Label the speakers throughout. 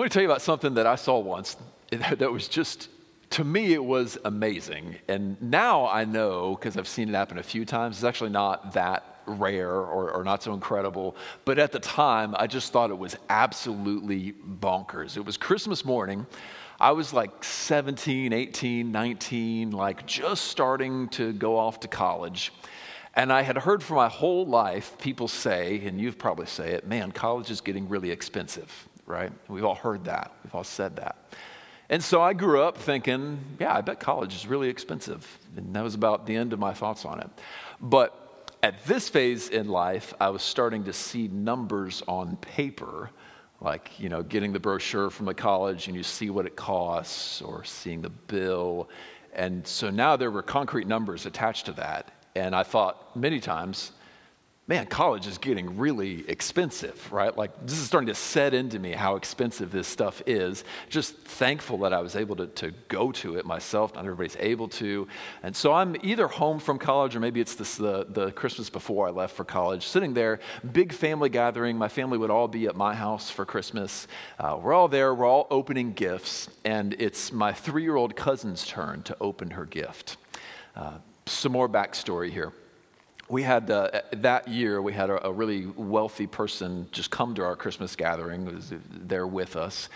Speaker 1: I want to tell you about something that I saw once that was just, to me, it was amazing. And now I know, because I've seen it happen a few times, it's actually not that rare or, or, not so incredible. But at the time, I just thought it was absolutely bonkers. It was Christmas morning. I was like 17, 18, 19, like just starting to go off to college. And I had heard for my whole life people say, and you've probably say it, man, college is getting really expensive, right? We've all heard that. We've all said that. And so I grew up thinking, yeah, I bet college is really expensive. And that was about the end of my thoughts on it. But at this phase in life, I was starting to see numbers on paper, like, you know, getting the brochure from the college and you see what it costs or seeing the bill. And so now there were concrete numbers attached to that. And I thought many times, man, college is getting really expensive, right? Like, this is starting to set into me how expensive this stuff is. Just thankful that I was able to, to go to it myself. Not everybody's able to. And so I'm either home from college or maybe it's this, the, the Christmas before I left for college, sitting there, big family gathering. My family would all be at my house for Christmas. Uh, we're all there, we're all opening gifts, and it's my three year old cousin's turn to open her gift. Uh, some more backstory here we had uh, that year we had a, a, really wealthy person just come to our christmas gathering was there with us.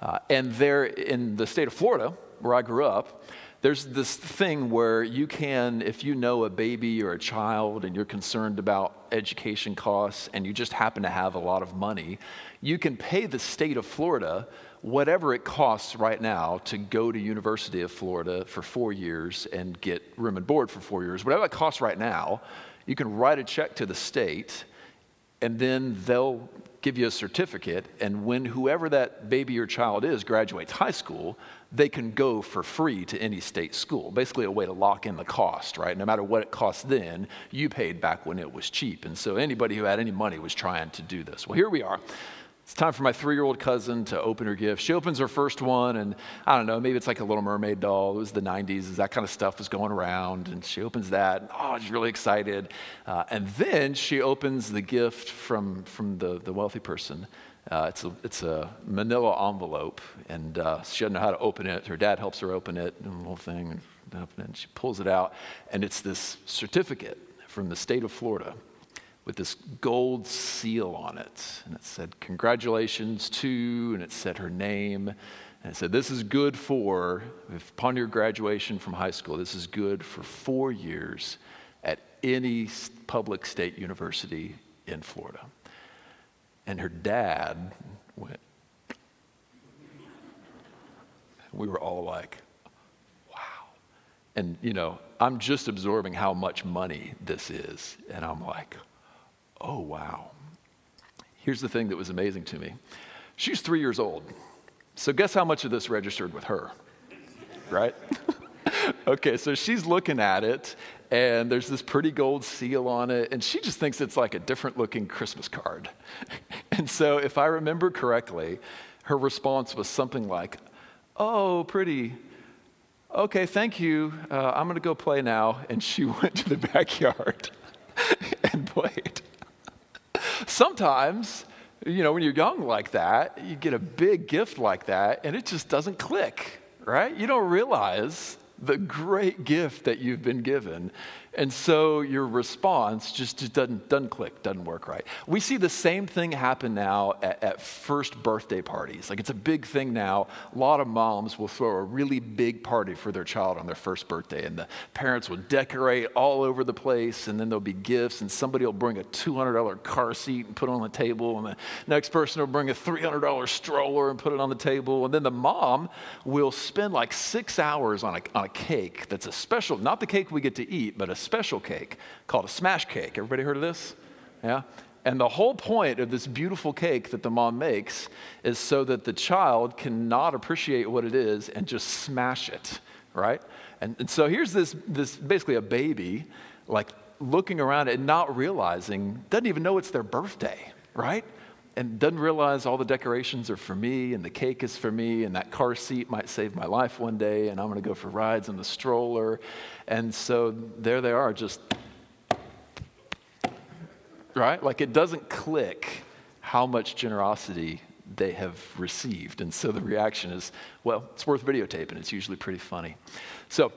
Speaker 1: Uh, and there in the state of florida where i grew up there's this thing where you can if you know a baby or a child and you're concerned about education costs and you just happen to have a lot of money you can pay the state of florida whatever it costs right now to go to university of florida for four years and get room and board for four years whatever it costs right now you can write a check to the state, and then they'll give you a certificate. And when whoever that baby or child is graduates high school, they can go for free to any state school. Basically, a way to lock in the cost, right? No matter what it costs then, you paid back when it was cheap. And so anybody who had any money was trying to do this. Well, here we are. It's time for my three year old cousin to open her gift. She opens her first one, and I don't know, maybe it's like a Little Mermaid doll. It was the 90s, that kind of stuff was going around. And she opens that, and, oh, she's really excited. Uh, and then she opens the gift from, from the, the wealthy person. Uh, it's, a, it's a manila envelope, and uh, she doesn't know how to open it. Her dad helps her open it, and the whole thing, and, and she pulls it out, and it's this certificate from the state of Florida with this gold seal on it. And it said, Congratulations to, and it said her name. And it said, This is good for, upon your graduation from high school, this is good for four years at any public state university in Florida. And her dad went, we were all like, wow. And, you know, I'm just absorbing how much money this is. And I'm like, oh, wow. Here's the thing that was amazing to me she's three years old. So, guess how much of this registered with her, right? okay, so she's looking at it, and there's this pretty gold seal on it, and she just thinks it's like a different looking Christmas card. and so, if I remember correctly, her response was something like, Oh, pretty. Okay, thank you. Uh, I'm going to go play now. And she went to the backyard and played sometimes, you know, when you're young like that, you get a big gift like that and it just doesn't click, right? You don't realize the great gift that you've been given and so your response just, just doesn't, doesn't click, doesn't work right. We see the same thing happen now at, at, first birthday parties. Like it's a big thing now. A lot of moms will throw a really big party for their child on their first birthday, and the parents will decorate all over the place, and then there'll be gifts, and somebody will bring a $200 car seat and put it on the table, and the next person will bring a $300 stroller and put it on the table, and then the mom will spend like six hours on a, on a cake that's a special, not the cake we get to eat, but a special cake called a smash cake. Everybody heard of this? Yeah? And the whole point of this beautiful cake that the mom makes is so that the child cannot appreciate what it is and just smash it, right? And, and so here's this, this basically a baby, like looking around and not realizing, doesn't even know it's their birthday, right? And doesn't realize all the decorations are for me and the cake is for me and that car seat might save my life one day and I'm going to go for rides in the stroller. And so there they are, just, right? Like it doesn't click how much generosity they have received. And so the reaction is, well, it's worth videotaping. It's usually pretty funny. So,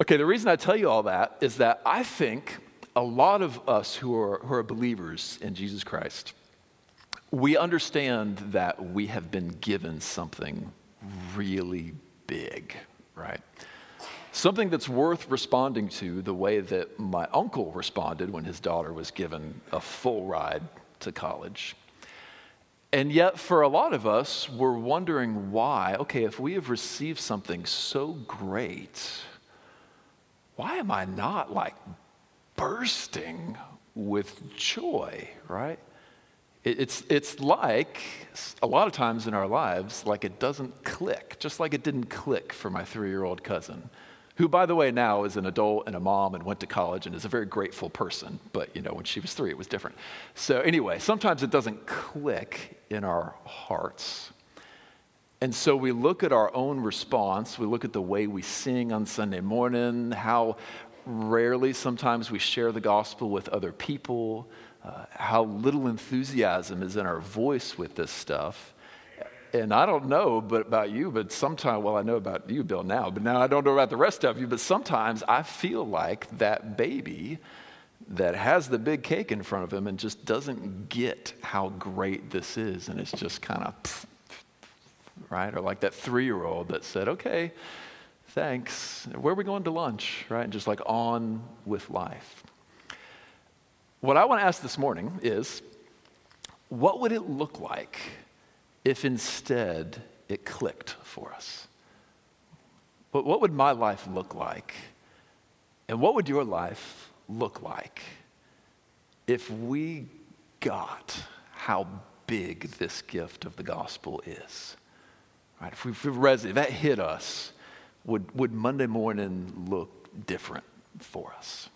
Speaker 1: okay, the reason I tell you all that is that I think a lot of us who are, who are believers in Jesus Christ, we understand that we have been given something really big, right? Something that's worth responding to the way that my uncle responded when his daughter was given a full ride to college. And yet, for a lot of us, we're wondering why. Okay, if we have received something so great, why am I not like bursting with joy, right? It's, it's like a lot of times in our lives, like it doesn't click, just like it didn't click for my three year old cousin, who, by the way, now is an adult and a mom and went to college and is a very grateful person. But, you know, when she was three, it was different. So, anyway, sometimes it doesn't click in our hearts. And so we look at our own response. We look at the way we sing on Sunday morning, how rarely sometimes we share the gospel with other people uh, how little enthusiasm is in our voice with this stuff. And I don't know but about you, but sometimes, well, I know about you, Bill, now, but now I don't know about the rest of you, but sometimes I feel like that baby that has the big cake in front of him and just doesn't get how great this is. And it's just kind of, right? Or like that three year old that said, okay, thanks. Where are we going to lunch, right? And just like on with life. What I want to ask this morning is what would it look like if instead it clicked for us? But what would my life look like? And what would your life look like if we got how big this gift of the gospel is? Right? If we, res- if that hit us, would, would Monday morning look different for us?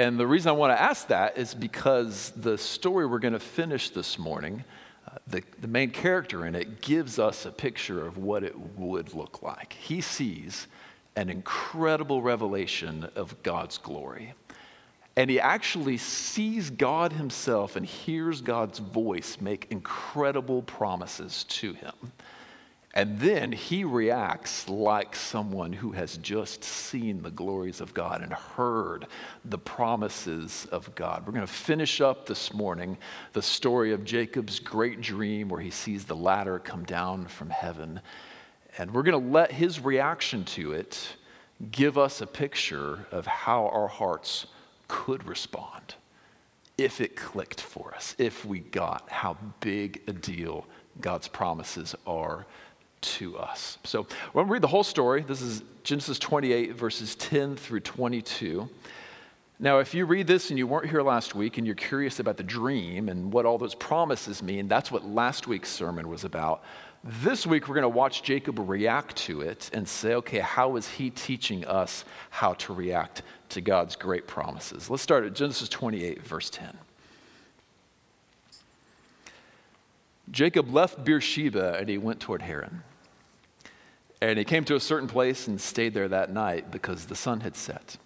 Speaker 1: And the reason I want to ask that is because the story we're going to finish this morning, uh, the, the main character in it gives us a picture of what it would look like. He sees an incredible revelation of God's glory. And he actually sees God himself and hears God's voice make incredible promises to him. And then he reacts like someone who has just seen the glories of God and heard the promises of God. We're going to finish up this morning the story of Jacob's great dream where he sees the ladder come down from heaven. And we're going to let his reaction to it give us a picture of how our hearts could respond if it clicked for us, if we got how big a deal God's promises are to us. So we're going to read the whole story. This is Genesis 28, verses 10 through 22. Now, if you read this and you weren't here last week and you're curious about the dream and what all those promises mean, that's what last week's sermon was about. This week, we're going to watch Jacob react to it and say, okay, how is he teaching us how to react to God's great promises? Let's start at Genesis 28, verse 10. Jacob left Beersheba and he went toward Haran. And he came to a certain place and stayed there that night because the sun had set.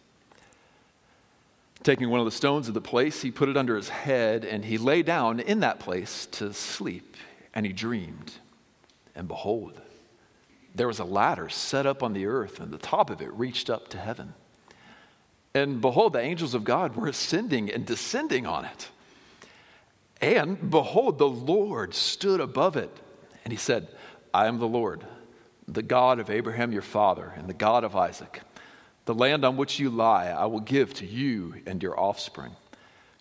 Speaker 1: Taking one of the stones of the place, he put it under his head and he lay down in that place to sleep. And he dreamed. And behold, there was a ladder set up on the earth, and the top of it reached up to heaven. And behold, the angels of God were ascending and descending on it. And behold, the Lord stood above it. And he said, I am the Lord the God of Abraham your father, and the God of Isaac. The land on which you lie, I will give to you and your offspring.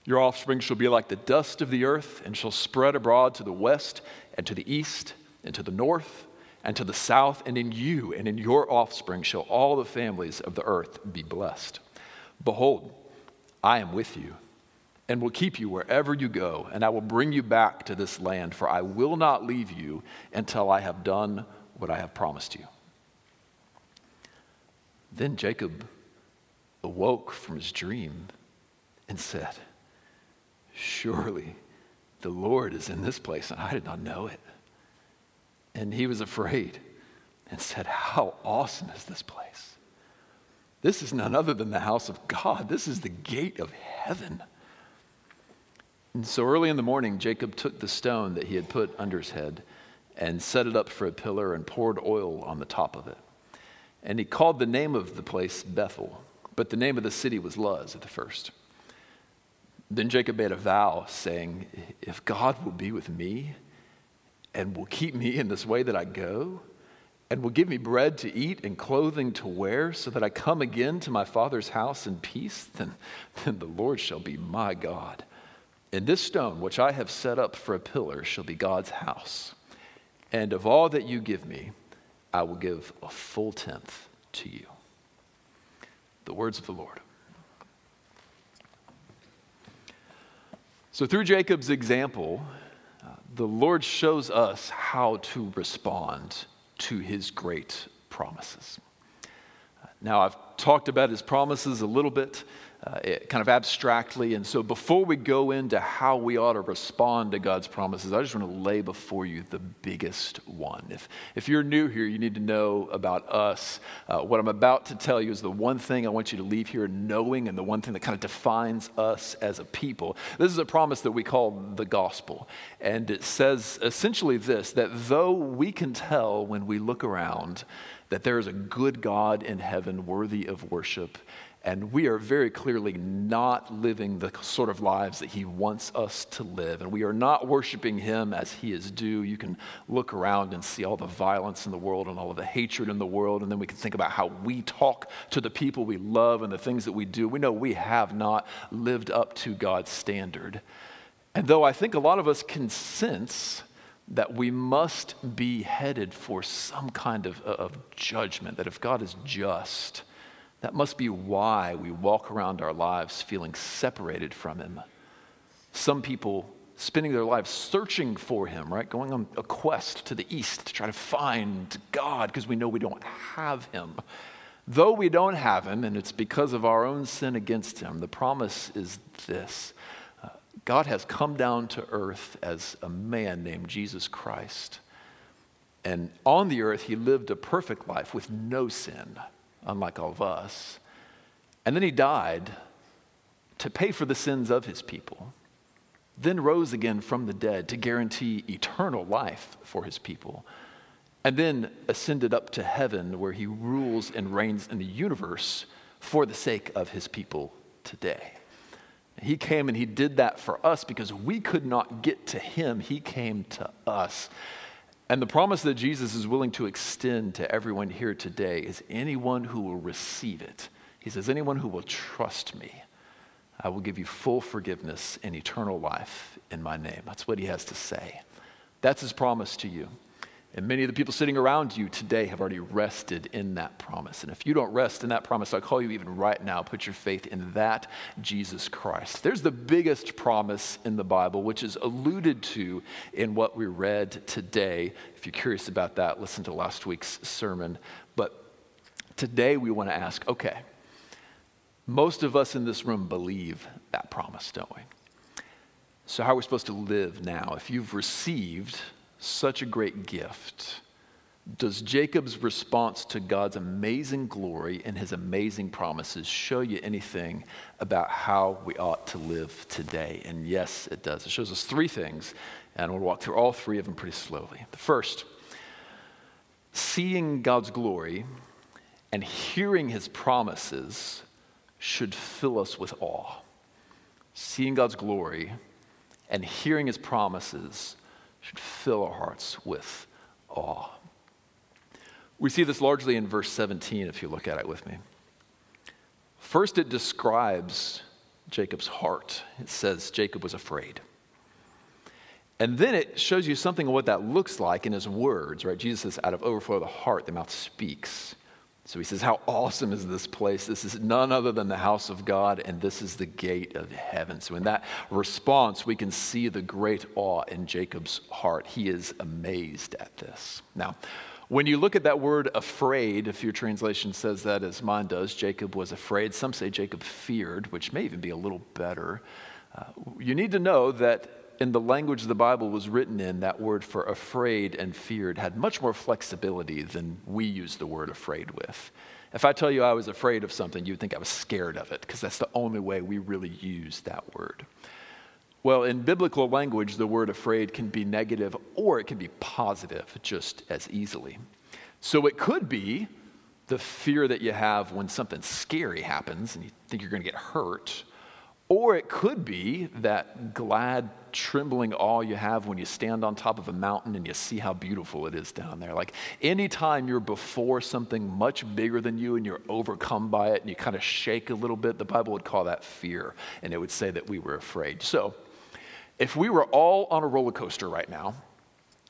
Speaker 1: Your offspring shall be like the dust of the earth, and shall spread abroad to the west, and to the east, and to the north, and to the south, and in you and in your offspring shall all the families of the earth be blessed. Behold, I am with you, and will keep you wherever you go, and I will bring you back to this land, for I will not leave you until I have done what I have promised you. Then Jacob awoke from his dream and said, Surely the Lord is in this place, and I did not know it. And he was afraid and said, How awesome is this place! This is none other than the house of God. This is the gate of heaven. And so early in the morning, Jacob took the stone that he had put under his head and set it up for a pillar and poured oil on the top of it. And he called the name of the place Bethel, but the name of the city was Luz at the first. Then Jacob made a vow, saying, If God will be with me and will keep me in this way that I go, and will give me bread to eat and clothing to wear, so that I come again to my father's house in peace, then, then the Lord shall be my God and this stone, which I have set up for a pillar, shall be God's house. And of all that you give me, I will give a full tenth to you. The words of the Lord. So, through Jacob's example, uh, the Lord shows us how to respond to his great promises. Now, I've talked about his promises a little bit uh, kind of abstractly. And so, before we go into how we ought to respond to God's promises, I just want to lay before you the biggest one. If, if you're new here, you need to know about us. Uh, what I'm about to tell you is the one thing I want you to leave here knowing, and the one thing that kind of defines us as a people. This is a promise that we call the gospel. And it says essentially this that though we can tell when we look around, that there is a good God in heaven worthy of worship, and we are very clearly not living the sort of lives that He wants us to live. And we are not worshiping Him as He is due. You can look around and see all the violence in the world and all of the hatred in the world. And then we can think about how we talk to the people we love and the things that we do. We know we have not lived up to God's standard. And though I think a lot of us can sense that we must be headed for some kind of, of judgment, that if God is just, that must be why we walk around our lives feeling separated from Him. Some people spending their lives searching for Him, right? Going on a quest to the east to try to find God because we know we don't have Him. Though we don't have Him, and it's because of our own sin against Him, the promise is this uh, God has come down to earth as a man named Jesus Christ. And on the earth, He lived a perfect life with no sin unlike all of us. And then he died to pay for the sins of his people, then rose again from the dead to guarantee eternal life for his people, and then ascended up to heaven where he rules and reigns in the universe for the sake of his people today. He came and he did that for us because we could not get to him. He came to us. And the promise that Jesus is willing to extend to everyone here today is anyone who will receive it. He says, Anyone who will trust me, I will give you full forgiveness and eternal life in my name. That's what he has to say. That's his promise to you. And many of the people sitting around you today have already rested in that promise. And if you don't rest in that promise, I call you even right now, put your faith in that Jesus Christ. There's the biggest promise in the Bible, which is alluded to in what we read today. If you're curious about that, listen to last week's sermon. But today we want to ask okay, most of us in this room believe that promise, don't we? So, how are we supposed to live now? If you've received such a great gift, does Jacob's response to God's amazing glory and his amazing promises show you anything about how we ought to live today? And yes, it does. It shows us three things, and we'll walk through all three of them pretty slowly. The first, seeing God's glory and hearing his promises should fill us with awe. Seeing God's glory and hearing his promises should fill our hearts with awe. We see this largely in verse 17, if you look at it with me. First, it describes Jacob's heart. It says Jacob was afraid. And then it shows you something of what that looks like in his words, right? Jesus says, out of overflow of the heart, the mouth speaks. So he says, How awesome is this place? This is none other than the house of God, and this is the gate of heaven. So, in that response, we can see the great awe in Jacob's heart. He is amazed at this. Now, when you look at that word afraid, if your translation says that as mine does, Jacob was afraid. Some say Jacob feared, which may even be a little better. Uh, you need to know that in the language the Bible was written in, that word for afraid and feared had much more flexibility than we use the word afraid with. If I tell you I was afraid of something, you'd think I was scared of it, because that's the only way we really use that word. Well, in biblical language, the word afraid can be negative or it can be positive just as easily. So it could be the fear that you have when something scary happens and you think you're going to get hurt, or it could be that glad, trembling awe you have when you stand on top of a mountain and you see how beautiful it is down there. Like anytime you're before something much bigger than you and you're overcome by it and you kind of shake a little bit, the Bible would call that fear, and it would say that we were afraid. So if we were all on a roller coaster right now,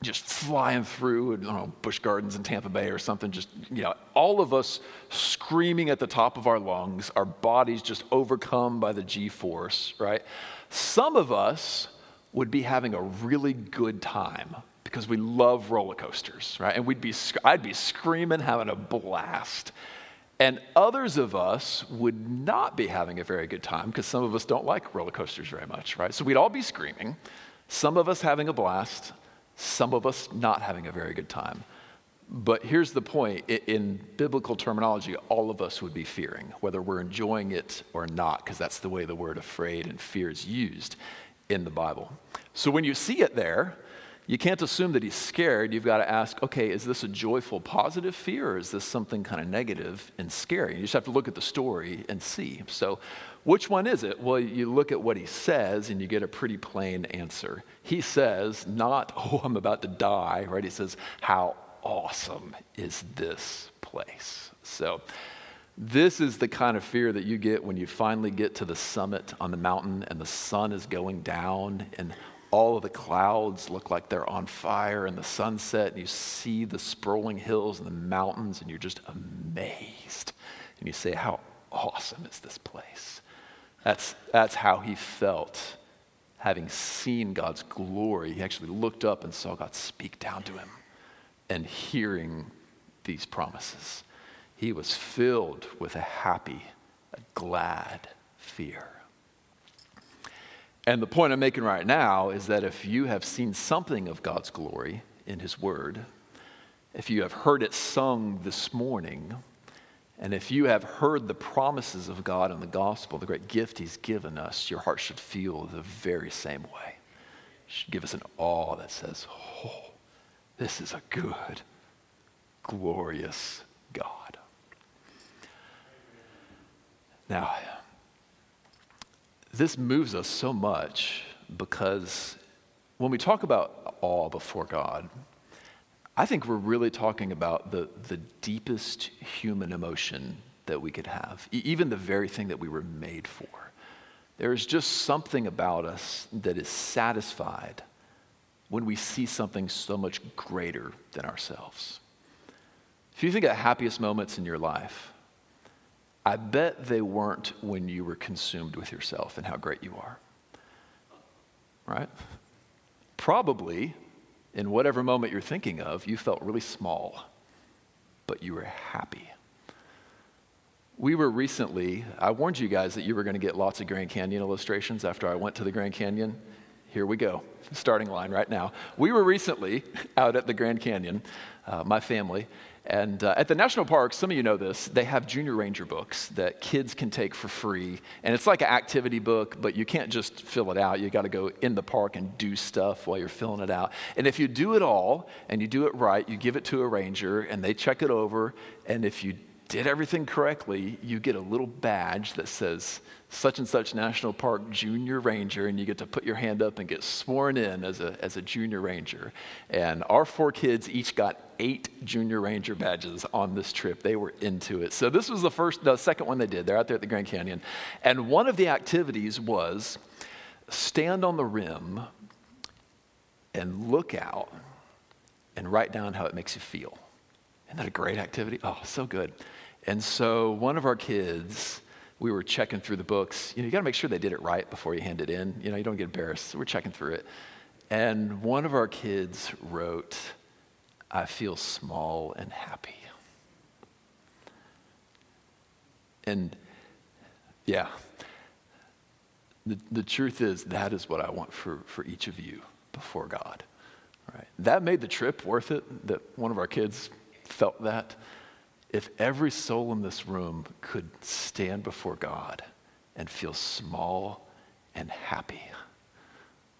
Speaker 1: just flying through, I don't know, Gardens in Tampa Bay or something, just, you know, all of us screaming at the top of our lungs, our bodies just overcome by the G force, right? Some of us would be having a really good time because we love roller coasters, right? And we'd be, I'd be screaming, having a blast. And others of us would not be having a very good time because some of us don't like roller coasters very much, right? So we'd all be screaming, some of us having a blast, some of us not having a very good time. But here's the point in biblical terminology, all of us would be fearing, whether we're enjoying it or not, because that's the way the word afraid and fear is used in the Bible. So when you see it there, you can't assume that he's scared. You've got to ask, okay, is this a joyful, positive fear, or is this something kind of negative and scary? You just have to look at the story and see. So, which one is it? Well, you look at what he says and you get a pretty plain answer. He says, not, oh, I'm about to die, right? He says, how awesome is this place? So, this is the kind of fear that you get when you finally get to the summit on the mountain and the sun is going down and all of the clouds look like they're on fire and the sunset, and you see the sprawling hills and the mountains, and you're just amazed. And you say, How awesome is this place? That's, that's how he felt having seen God's glory. He actually looked up and saw God speak down to him and hearing these promises. He was filled with a happy, a glad fear. And the point I'm making right now is that if you have seen something of God's glory in His Word, if you have heard it sung this morning, and if you have heard the promises of God in the gospel, the great gift He's given us, your heart should feel the very same way. It should give us an awe that says, Oh, this is a good, glorious God. Now, this moves us so much because when we talk about awe before God, I think we're really talking about the, the deepest human emotion that we could have, e- even the very thing that we were made for. There's just something about us that is satisfied when we see something so much greater than ourselves. If you think of the happiest moments in your life, I bet they weren't when you were consumed with yourself and how great you are. Right? Probably in whatever moment you're thinking of, you felt really small, but you were happy. We were recently, I warned you guys that you were going to get lots of Grand Canyon illustrations after I went to the Grand Canyon. Here we go, starting line right now. We were recently out at the Grand Canyon, uh, my family, and uh, at the national parks, some of you know this, they have junior ranger books that kids can take for free. And it's like an activity book, but you can't just fill it out. You got to go in the park and do stuff while you're filling it out. And if you do it all and you do it right, you give it to a ranger and they check it over. And if you did everything correctly, you get a little badge that says such and such National Park Junior Ranger, and you get to put your hand up and get sworn in as a, as a Junior Ranger. And our four kids each got eight Junior Ranger badges on this trip. They were into it. So this was the first, the second one they did. They're out there at the Grand Canyon. And one of the activities was stand on the rim and look out and write down how it makes you feel. Isn't that a great activity? Oh, so good. And so one of our kids, we were checking through the books. You know, you got to make sure they did it right before you hand it in. You know, you don't get embarrassed. So we're checking through it. And one of our kids wrote, I feel small and happy. And yeah, the, the truth is, that is what I want for, for each of you before God. Right? That made the trip worth it, that one of our kids felt that if every soul in this room could stand before God and feel small and happy,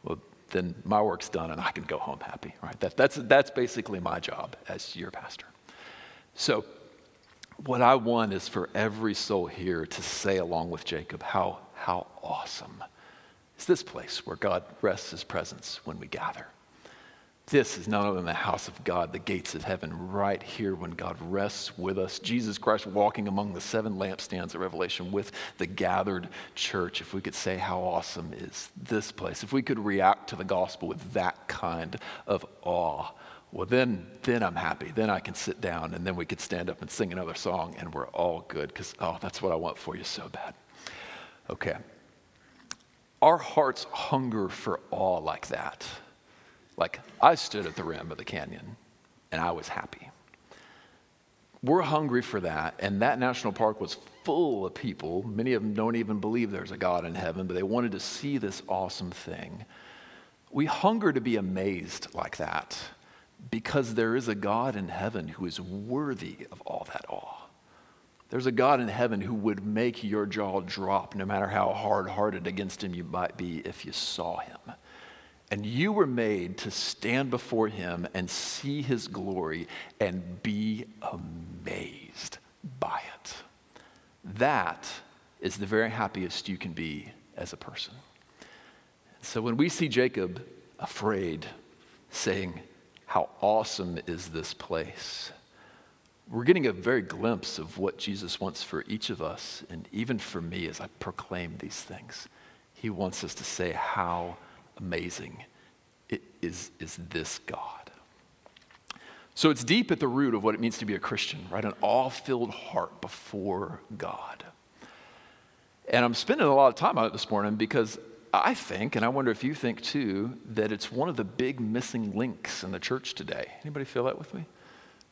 Speaker 1: well, then my work's done and I can go home happy, right? That, that's, that's basically my job as your pastor. So, what I want is for every soul here to say, along with Jacob, how, how awesome is this place where God rests his presence when we gather. This is not only the house of God, the gates of heaven, right here when God rests with us. Jesus Christ walking among the seven lampstands of Revelation with the gathered church. If we could say, How awesome is this place? If we could react to the gospel with that kind of awe, well, then, then I'm happy. Then I can sit down and then we could stand up and sing another song and we're all good because, oh, that's what I want for you so bad. Okay. Our hearts hunger for awe like that like, I stood at the rim of the canyon and I was happy. We're hungry for that, and that national park was full of people. Many of them don't even believe there's a God in heaven, but they wanted to see this awesome thing. We hunger to be amazed like that because there is a God in heaven who is worthy of all that awe. There's a God in heaven who would make your jaw drop no matter how hard hearted against him you might be if you saw him. And you were made to stand before him and see his glory and be amazed by it. That is the very happiest you can be as a person. So when we see Jacob afraid, saying, How awesome is this place? We're getting a very glimpse of what Jesus wants for each of us, and even for me as I proclaim these things. He wants us to say, How amazing is, is this God. So it's deep at the root of what it means to be a Christian, right? An awe filled heart before God. And I'm spending a lot of time on it this morning because I think, and I wonder if you think too, that it's one of the big missing links in the church today. Anybody feel that with me?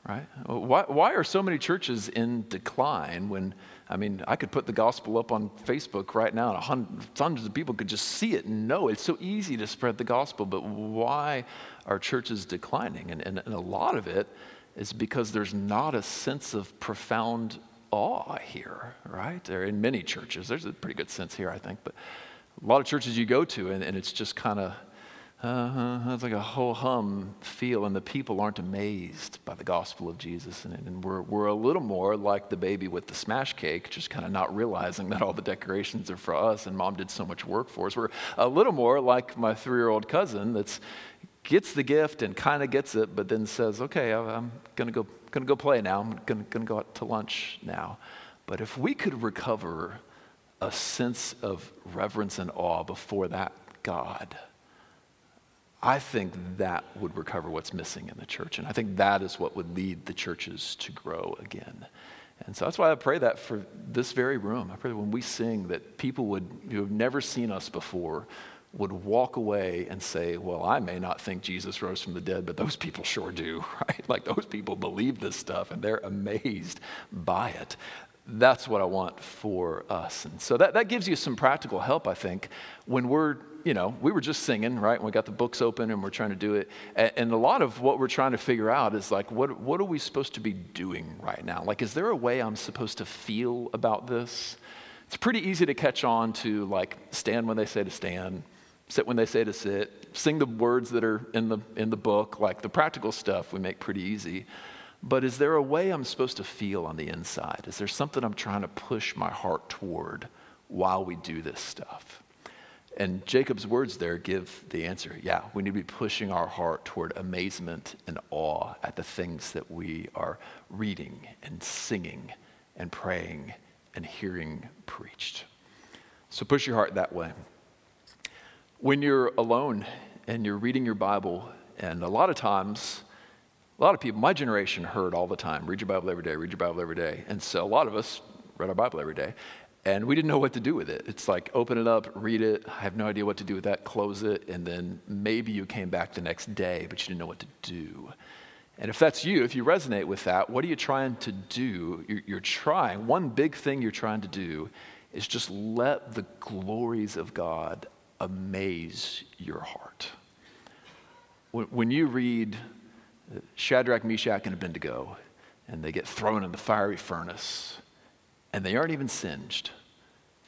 Speaker 1: Right? Why, why are so many churches in decline when I mean, I could put the gospel up on Facebook right now, and hundreds of people could just see it and know it's so easy to spread the gospel. But why are churches declining? And, and, and a lot of it is because there's not a sense of profound awe here, right? There in many churches. There's a pretty good sense here, I think, but a lot of churches you go to, and, and it's just kind of uh-huh. It's like a ho hum feel, and the people aren't amazed by the gospel of Jesus. And, and we're, we're a little more like the baby with the smash cake, just kind of not realizing that all the decorations are for us and mom did so much work for us. We're a little more like my three year old cousin that gets the gift and kind of gets it, but then says, okay, I'm going to go, gonna go play now. I'm going to go out to lunch now. But if we could recover a sense of reverence and awe before that God, I think that would recover what's missing in the church. And I think that is what would lead the churches to grow again. And so that's why I pray that for this very room. I pray that when we sing, that people would, who have never seen us before, would walk away and say, Well, I may not think Jesus rose from the dead, but those people sure do, right? Like those people believe this stuff and they're amazed by it. That's what I want for us. And so that, that gives you some practical help, I think, when we're you know, we were just singing, right? And we got the books open and we're trying to do it. And, and, a lot of what we're trying to figure out is like, what, what are we supposed to be doing right now? Like, is there a way I'm supposed to feel about this? It's pretty easy to catch on to like stand when they say to stand, sit when they say to sit, sing the words that are in the, in the book, like the practical stuff we make pretty easy. But is there a way I'm supposed to feel on the inside? Is there something I'm trying to push my heart toward while we do this stuff? And Jacob's words there give the answer. Yeah, we need to be pushing our heart toward amazement and awe at the things that we are reading and singing and praying and hearing preached. So push your heart that way. When you're alone and you're reading your Bible, and a lot of times, a lot of people, my generation heard all the time read your Bible every day, read your Bible every day. And so a lot of us read our Bible every day. And we didn't know what to do with it. It's like open it up, read it. I have no idea what to do with that. Close it, and then maybe you came back the next day, but you didn't know what to do. And if that's you, if you resonate with that, what are you trying to do? You're, you're trying. One big thing you're trying to do is just let the glories of God amaze your heart. When, when you read Shadrach, Meshach, and Abednego, and they get thrown in the fiery furnace and they aren't even singed.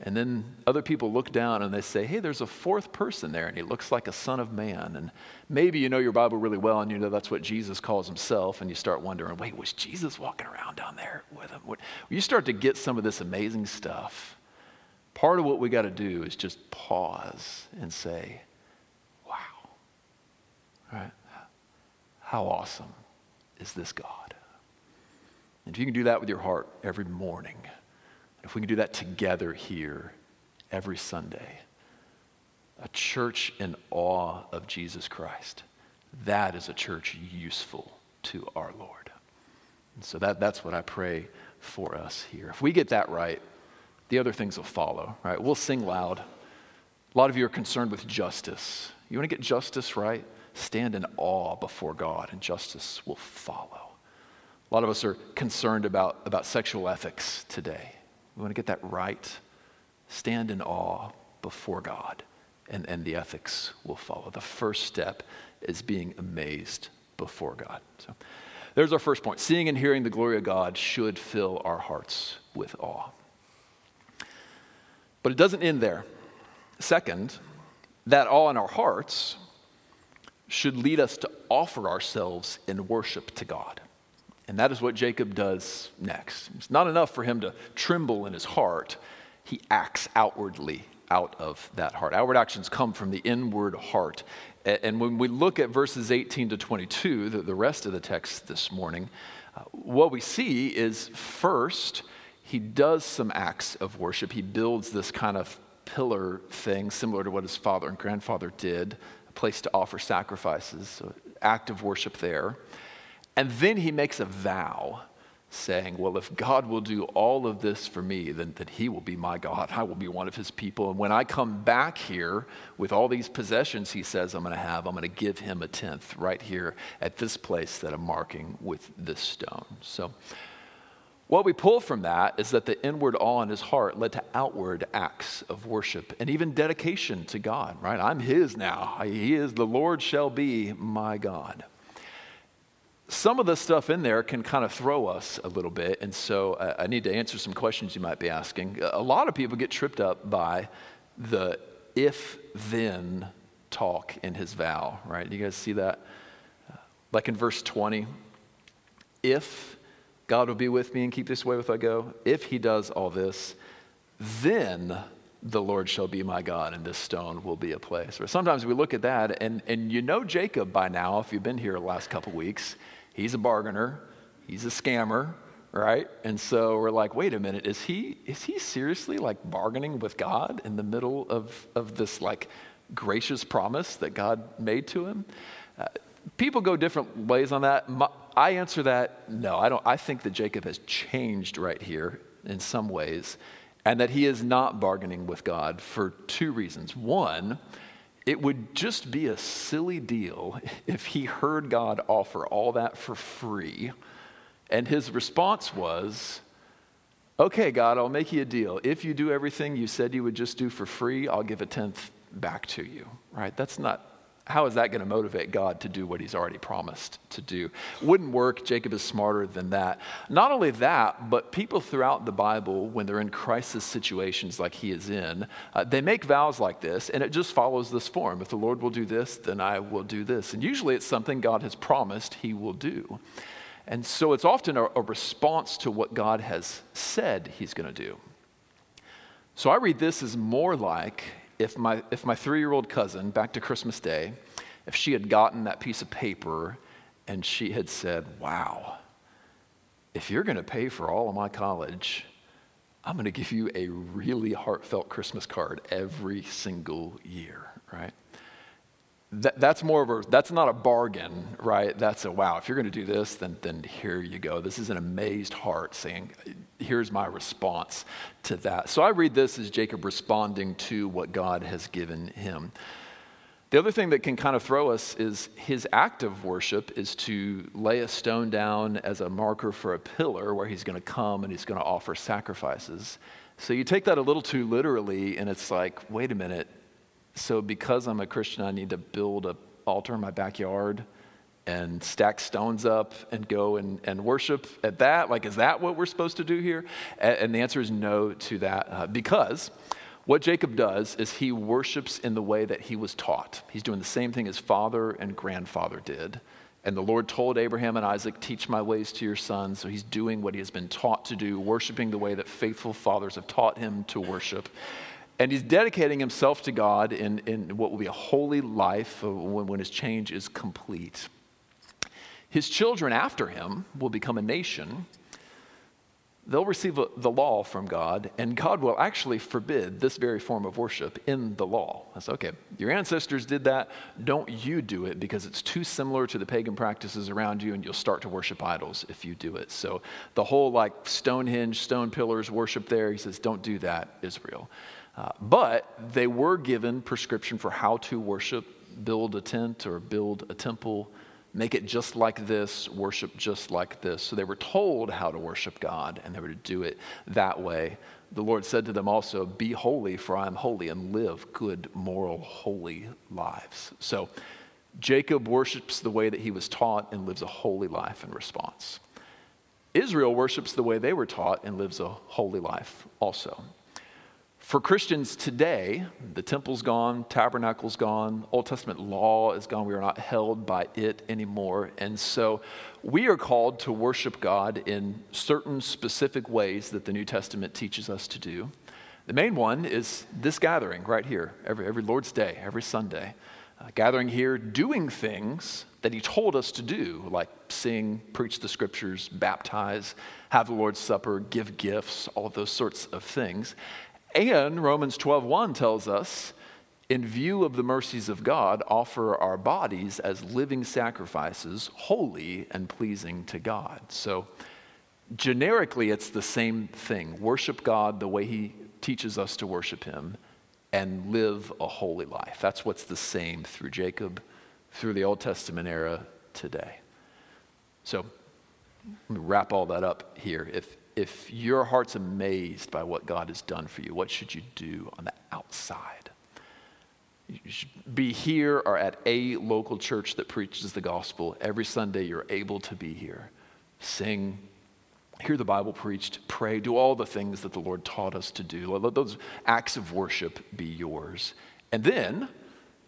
Speaker 1: And then other people look down and they say, hey, there's a fourth person there, and he looks like a son of man. And maybe you know your Bible really well, and you know that's what Jesus calls himself, and you start wondering, wait, was Jesus walking around down there with him? You start to get some of this amazing stuff. Part of what we got to do is just pause and say, wow, right? How awesome is this God? And if you can do that with your heart every morning, if we can do that together here every Sunday, a church in awe of Jesus Christ, that is a church useful to our Lord. And so that, that's what I pray for us here. If we get that right, the other things will follow, right? We'll sing loud. A lot of you are concerned with justice. You want to get justice right? Stand in awe before God, and justice will follow. A lot of us are concerned about, about sexual ethics today. We want to get that right. Stand in awe before God, and, and the ethics will follow. The first step is being amazed before God. So there's our first point. Seeing and hearing the glory of God should fill our hearts with awe. But it doesn't end there. Second, that awe in our hearts should lead us to offer ourselves in worship to God. And that is what Jacob does next. It's not enough for him to tremble in his heart, he acts outwardly out of that heart. Outward actions come from the inward heart. And when we look at verses 18 to 22, the, rest of the text this morning, uh, what we see is first, he does some acts of worship. He builds this kind of pillar thing, similar to what his father and grandfather did, place to offer sacrifices, so act of worship there. And then he makes a vow saying, Well, if God will do all of this for me, then, then he will be my God. I will be one of his people. And when I come back here with all these possessions he says I'm going to have, I'm going to give him a tenth right here at this place that I'm marking with this stone. So, what we pull from that is that the inward awe in his heart led to outward acts of worship and even dedication to God, right? I'm his now. He is, the Lord shall be my God some of the stuff in there can kind of throw us a little bit. And so uh, I need to answer some questions you might be asking. A lot of people get tripped up by the if then talk in his vow, right? You guys see that? Like in verse 20, if God will be with me and keep this way if I go, if he does all this, then the Lord shall be my God, and this stone will be a place. Or sometimes we look at that, and, and you know Jacob by now, if you've been here the last couple weeks, he's a bargainer, he's a scammer, right? And so we're like, wait a minute, is he, is he seriously like bargaining with God in the middle of, of this like gracious promise that God made to him? Uh, people go different ways on that. My, I answer that no, I don't. I think that Jacob has changed right here in some ways and that he is not bargaining with God for two reasons. One, it would just be a silly deal if he heard God offer all that for free, and his response was, Okay, God, I'll make you a deal. If you do everything you said you would just do for free, I'll give a tenth back to you, right? That's not how is that going to motivate God to do what he's already promised to do? Wouldn't work. Jacob is smarter than that. Not only that, but people throughout the Bible, when they're in crisis situations like he is in, uh, they make vows like this, and it just follows this form. If the Lord will do this, then I will do this. And usually it's something God has promised he will do. And so it's often a, a response to what God has said he's going to do. So I read this as more like if my, if my three year old cousin, back to Christmas Day, if she had gotten that piece of paper and she had said, Wow, if you're going to pay for all of my college, I'm going to give you a really heartfelt Christmas card every single year, right? That, that's more of a that's not a bargain right? That's a wow if you're going to do this then then here you go. This is an amazed heart saying here's my response to that. So i read this as jacob responding to what god has given him. The other thing that can kind of throw us is his act of worship is to lay a stone down as a marker for a pillar where he's going to come and he's going to offer sacrifices. So you take that a little too literally and it's like wait a minute so because I'm a Christian, I need to build an altar in my backyard and stack stones up and go and, and worship at that? Like, is that what we're supposed to do here? And, and the answer is no to that uh, because what Jacob does is he worships in the way that he was taught. He's doing the same thing his father and grandfather did. And the Lord told Abraham and Isaac, Teach my ways to your sons. So he's doing what he has been taught to do, worshiping the way that faithful fathers have taught him to worship. And he's dedicating himself to God in, in what will be a holy life when, when his change is complete. His children after him will become a nation they'll receive a, the law from God, and God will actually forbid this very form of worship in the law. That's okay. Your ancestors did that. Don't you do it because it's too similar to the pagan practices around you, and you'll start to worship idols if you do it. So the whole like Stonehenge, stone pillars worship there, he says, don't do that, Israel. Uh, but they were given prescription for how to worship, build a tent or build a temple make it just like this, worship just like this. So they were told how to worship God, and they were to do it that way. The Lord said to them also, Be holy, for I am holy, and live good, moral, holy lives. So Jacob worships the way that he was taught and lives a holy life in response. Israel worships the way they were taught and lives a holy life also. For Christians today, the temple's gone, tabernacle's gone, Old Testament law is gone. We are not held by it anymore. And so we are called to worship God in certain specific ways that the New Testament teaches us to do. The main one is this gathering right here, every, every Lord's Day, every Sunday. Uh, gathering here, doing things that He told us to do, like sing, preach the scriptures, baptize, have the Lord's Supper, give gifts, all those sorts of things. And Romans 12:1 tells us, in view of the mercies of God, offer our bodies as living sacrifices, holy and pleasing to God. So generically it's the same thing. Worship God the way he teaches us to worship him and live a holy life. That's what's the same through Jacob, through the Old Testament era today. So let me wrap all that up here. If if your heart's amazed by what God has done for you, what should you do on the outside? You should be here or at a local church that preaches the gospel. Every Sunday, you're able to be here. Sing, hear the Bible preached, pray, do all the things that the Lord taught us to do. Let those acts of worship be yours. And then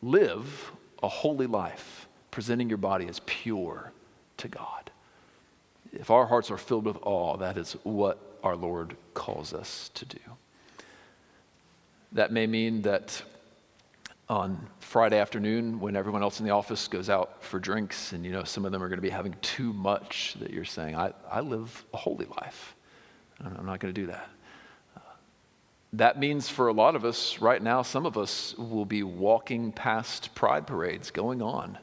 Speaker 1: live a holy life, presenting your body as pure to God if our hearts are filled with awe, that is what our Lord calls us to do. That may mean that on Friday afternoon, when everyone else in the office goes out for drinks, and you know some of them are going to be having too much, that you're saying, I, I live a holy life. I'm not going to do that. Uh, that means for a lot of us right now, some of us will be walking past pride parades going on.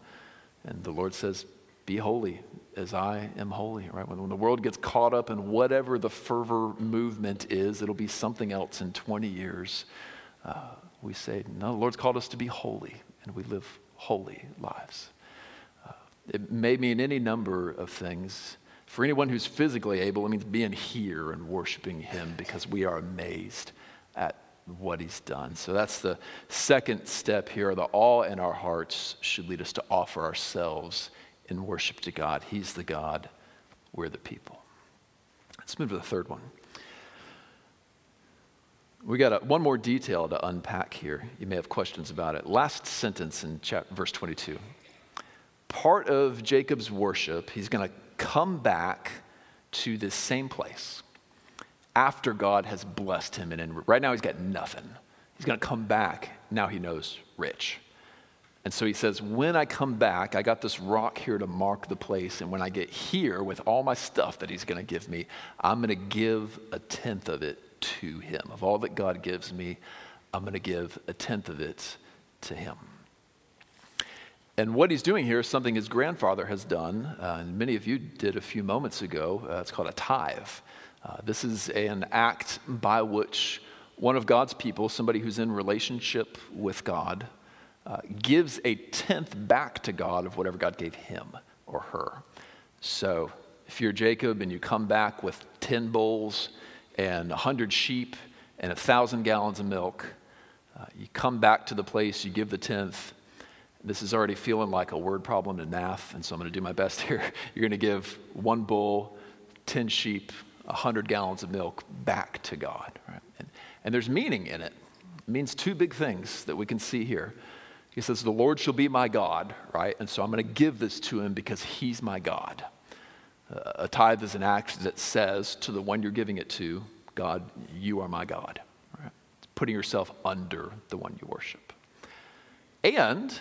Speaker 1: And the Lord says, Be holy, as I am holy, right? When, when, the world gets caught up in whatever the fervor movement is, it'll be something else in 20 years. Uh, we say, no, the Lord's called us to be holy, and we live holy lives. Uh, it may mean any number of things. For anyone who's physically able, it means being here and worshiping Him because we are amazed at what He's done. So that's the second step here. The awe in our hearts should lead us to offer ourselves in worship to God. He's the God, we're the people. Let's move to the third one. We got a, one more detail to unpack here. You may have questions about it. Last sentence in chapter, verse 22. Part of Jacob's worship, he's going to come back to this same place after God has blessed him. And right now he's got nothing. He's going to come back. Now he knows rich. And so he says, When I come back, I got this rock here to mark the place. And when I get here with all my stuff that he's going to give me, I'm going to give a tenth of it to him. Of all that God gives me, I'm going to give a tenth of it to him. And what he's doing here is something his grandfather has done, uh, and many of you did a few moments ago. Uh, it's called a tithe. Uh, this is an act by which one of God's people, somebody who's in relationship with God, uh, gives a tenth back to God of whatever God gave him or her. So if you're Jacob and you come back with 10 bulls and 100 sheep and 1,000 gallons of milk, uh, you come back to the place, you give the tenth, This is already feeling like a word problem in math, and so I'm going to do my best here. You're going to give one bull, 10 sheep, 100 gallons of milk back to God. Right? And, and there's meaning in it. It means two big things that we can see here. He says, The Lord shall be my God, right? And so I'm going to give this to him because he's my God. Uh, a tithe is an act that says to the one you're giving it to, God, you are my God. Right? Putting yourself under the one you worship. And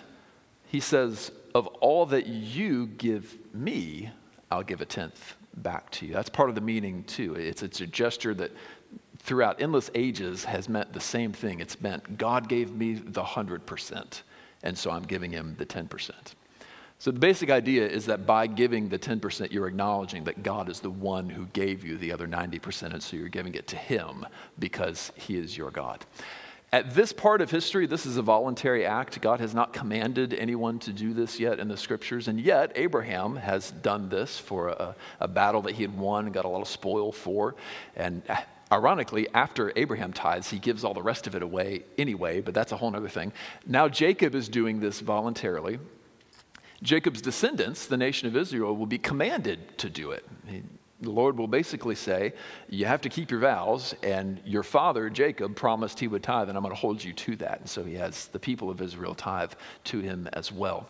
Speaker 1: he says, Of all that you give me, I'll give a tenth back to you. That's part of the meaning, too. It's, it's a gesture that throughout endless ages has meant the same thing. It's meant God gave me the 100%, and so I'm giving him the 10%. So the basic idea is that by giving the 10%, you're acknowledging that God is the one who gave you the other 90%, and so you're giving it to him because he is your God. At this part of history, this is a voluntary act. God has not commanded anyone to do this yet in the scriptures, and yet Abraham has done this for a, a battle that he had won and got a lot of spoil for. And ironically, after Abraham tithes, he gives all the rest of it away anyway, but that's a whole other thing. Now Jacob is doing this voluntarily. Jacob's descendants, the nation of Israel, will be commanded to do it. He, the Lord will basically say, You have to keep your vows, and your father, Jacob, promised he would tithe, and I'm going to hold you to that. And so he has the people of Israel tithe to him as well.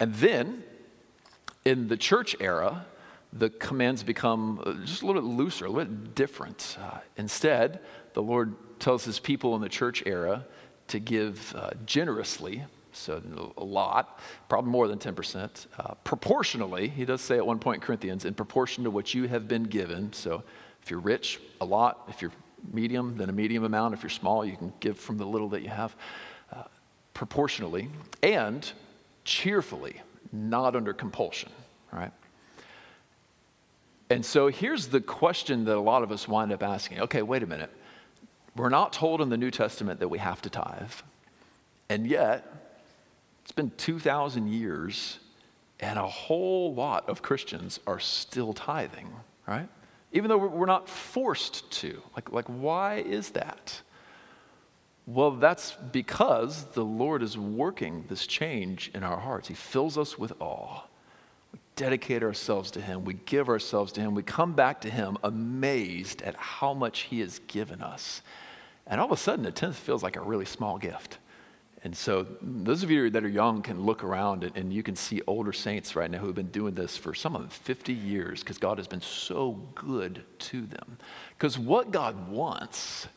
Speaker 1: And then, in the church era, the commands become uh, just a little bit looser, a little bit different. Uh, instead, the Lord tells his people in the church era to give uh, generously so a lot, probably more than 10%. Uh, proportionally, he does say at one point in Corinthians, in proportion to what you have been given. So if you're rich, a lot. If you're medium, then a medium amount. If you're small, you can give from the little that you have. Uh, proportionally and cheerfully, not under compulsion, right? And so here's the question that a lot of us wind up asking okay, wait a minute. We're not told in the New Testament that we have to tithe. And yet, it's been 2,000 years, and a whole lot of Christians are still tithing, right? Even though we're not forced to. Like, like why is that? Well, that's because the Lord is working this change in our hearts. He fills us with awe. Dedicate ourselves to Him. We give ourselves to Him. We come back to Him amazed at how much He has given us. And all of a sudden, a tenth feels like a really small gift. And so, those of you that are young can look around and, and you can see older saints right now who have been doing this for some of them 50 years because God has been so good to them. Because what God wants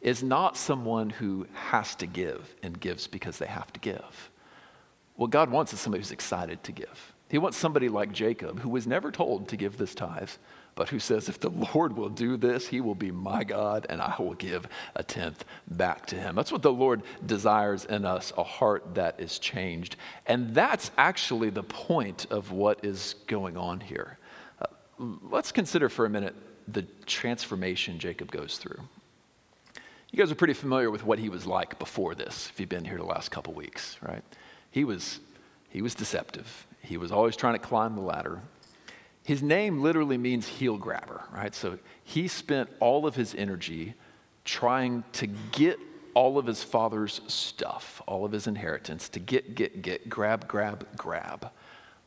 Speaker 1: is not someone who has to give and gives because they have to give. What God wants is somebody who's excited to give. He wants somebody like Jacob, who was never told to give this tithe, but who says, If the Lord will do this, he will be my God, and I will give a tenth back to him. That's what the Lord desires in us a heart that is changed. And that's actually the point of what is going on here. Uh, let's consider for a minute the transformation Jacob goes through. You guys are pretty familiar with what he was like before this, if you've been here the last couple weeks, right? He was, he was deceptive. He was always trying to climb the ladder. His name literally means heel grabber, right? So he spent all of his energy trying to get all of his father's stuff, all of his inheritance, to get, get, get, grab, grab, grab,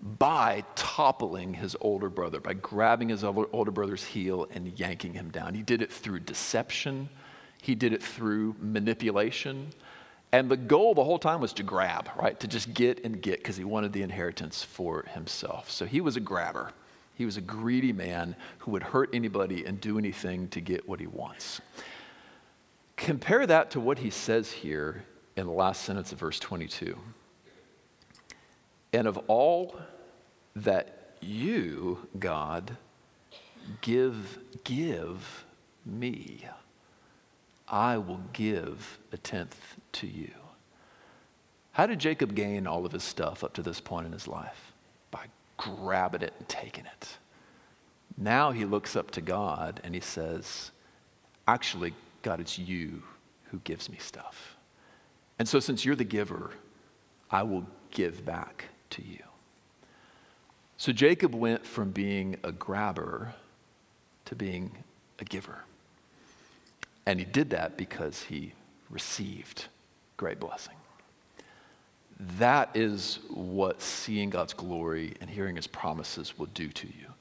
Speaker 1: by toppling his older brother, by grabbing his older brother's heel and yanking him down. He did it through deception, he did it through manipulation. And the goal the whole time was to grab, right? To just get and get because he wanted the inheritance for himself. So he was a grabber. He was a greedy man who would hurt anybody and do anything to get what he wants. Compare that to what he says here in the last sentence of verse 22. And of all that you, God, give, give me, I will give a tenth to you. How did Jacob gain all of his stuff up to this point in his life? By grabbing it and taking it. Now he looks up to God and he says, Actually, God, it's you who gives me stuff. And so, since you're the giver, I will give back to you. So, Jacob went from being a grabber to being a giver. And he did that because he received great blessing. that is what seeing God's glory and hearing his promises will do to you.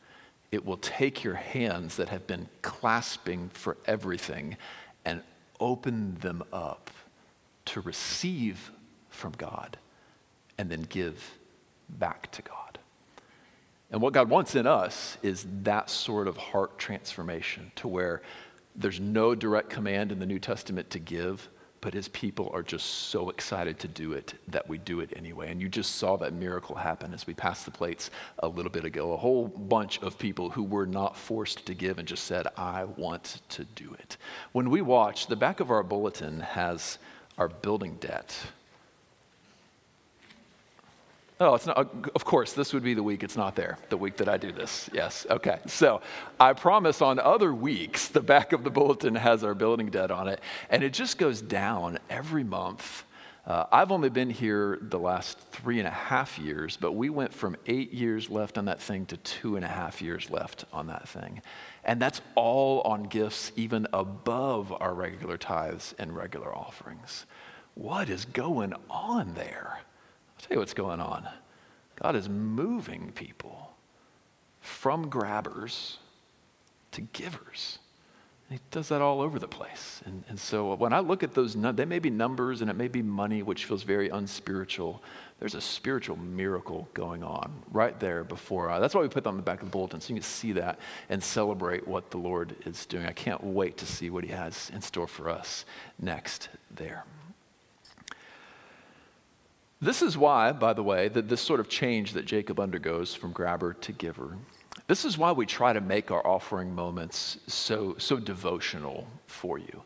Speaker 1: It will take your hands that have been clasping for everything and open them up to receive from God and then give back to God. And what God wants in us is that sort of heart transformation to where there's no direct command in the New Testament to give, but his people are just so excited to do it that we do it anyway. And you just saw that miracle happen as we passed the plates a little bit ago. A whole bunch of people who were not forced to give and just said, I want to do it. When we watch, the back of our bulletin has our building debt. Oh, it's not, of course, this would be the week it's not there, the week that I do this. Yes, okay. So I promise on other weeks, the back of the bulletin has our building debt on it, and it just goes down every month. Uh, I've only been here the last three and a half years, but we went from eight years left on that thing to two and a half years left on that thing. And that's all on gifts even above our regular tithes and regular offerings. What is going on there? I'll tell you what's going on. God is moving people from grabbers to givers. And he does that all over the place. And, and so when I look at those, they may be numbers and it may be money, which feels very unspiritual. There's a spiritual miracle going on right there before. I, that's why we put that on the back of the bulletin, so you can see that and celebrate what the Lord is doing. I can't wait to see what he has in store for us next there. This is why, by the way, that this sort of change that Jacob undergoes from grabber to giver, this is why we try to make our offering moments so, so devotional for you.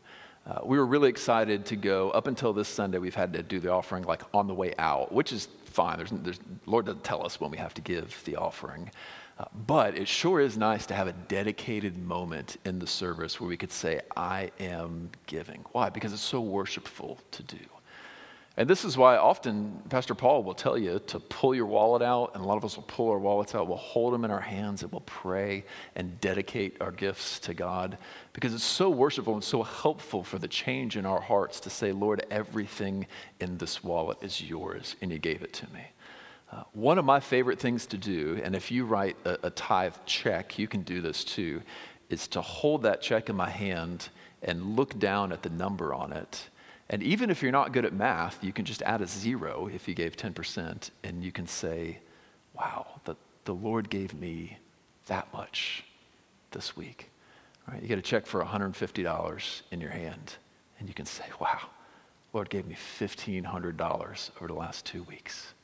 Speaker 1: Uh, we were really excited to go. Up until this Sunday, we've had to do the offering like on the way out, which is fine. There's, there's, Lord doesn't tell us when we have to give the offering. Uh, but it sure is nice to have a dedicated moment in the service where we could say, I am giving. Why? Because it's so worshipful to do. And this is why often Pastor Paul will tell you to pull your wallet out, and a lot of us will pull our wallets out. We'll hold them in our hands and we'll pray and dedicate our gifts to God because it's so worshipful and so helpful for the change in our hearts to say, Lord, everything in this wallet is yours, and you gave it to me. Uh, one of my favorite things to do, and if you write a, a tithe check, you can do this too, is to hold that check in my hand and look down at the number on it and even if you're not good at math, you can just add a zero if you gave 10%, and you can say, wow, the, the Lord gave me that much this week. Right? You get a check for $150 in your hand, and you can say, wow, Lord gave me $1,500 over the last two weeks.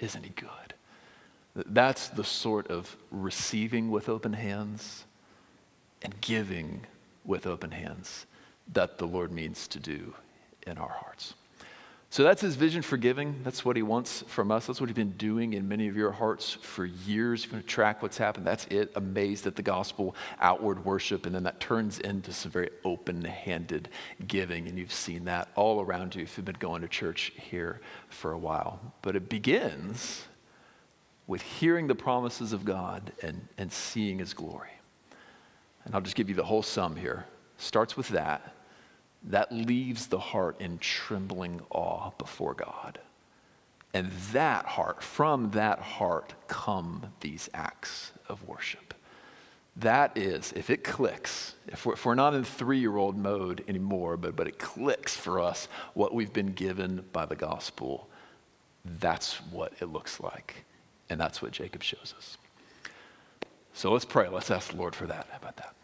Speaker 1: Isn't he good? That's the sort of receiving with open hands and giving with open hands that the Lord means to do in our hearts. So that's his vision for giving. That's what he wants from us. That's what he's been doing in many of your hearts for years. You're going to track what's happened. That's it. Amazed at the gospel, outward worship, and then that turns into some very open handed giving. And you've seen that all around you if you've been going to church here for a while. But it begins with hearing the promises of God and, and seeing his glory. And I'll just give you the whole sum here. Starts with that that leaves the heart in trembling awe before God. And that heart, from that heart come these acts of worship. That is, if it clicks, if we're, if we're not in three year old mode anymore, but, but it clicks for us what we've been given by the gospel, that's what it looks like. And that's what Jacob shows us. So let's pray. Let's ask the Lord for that. How about that?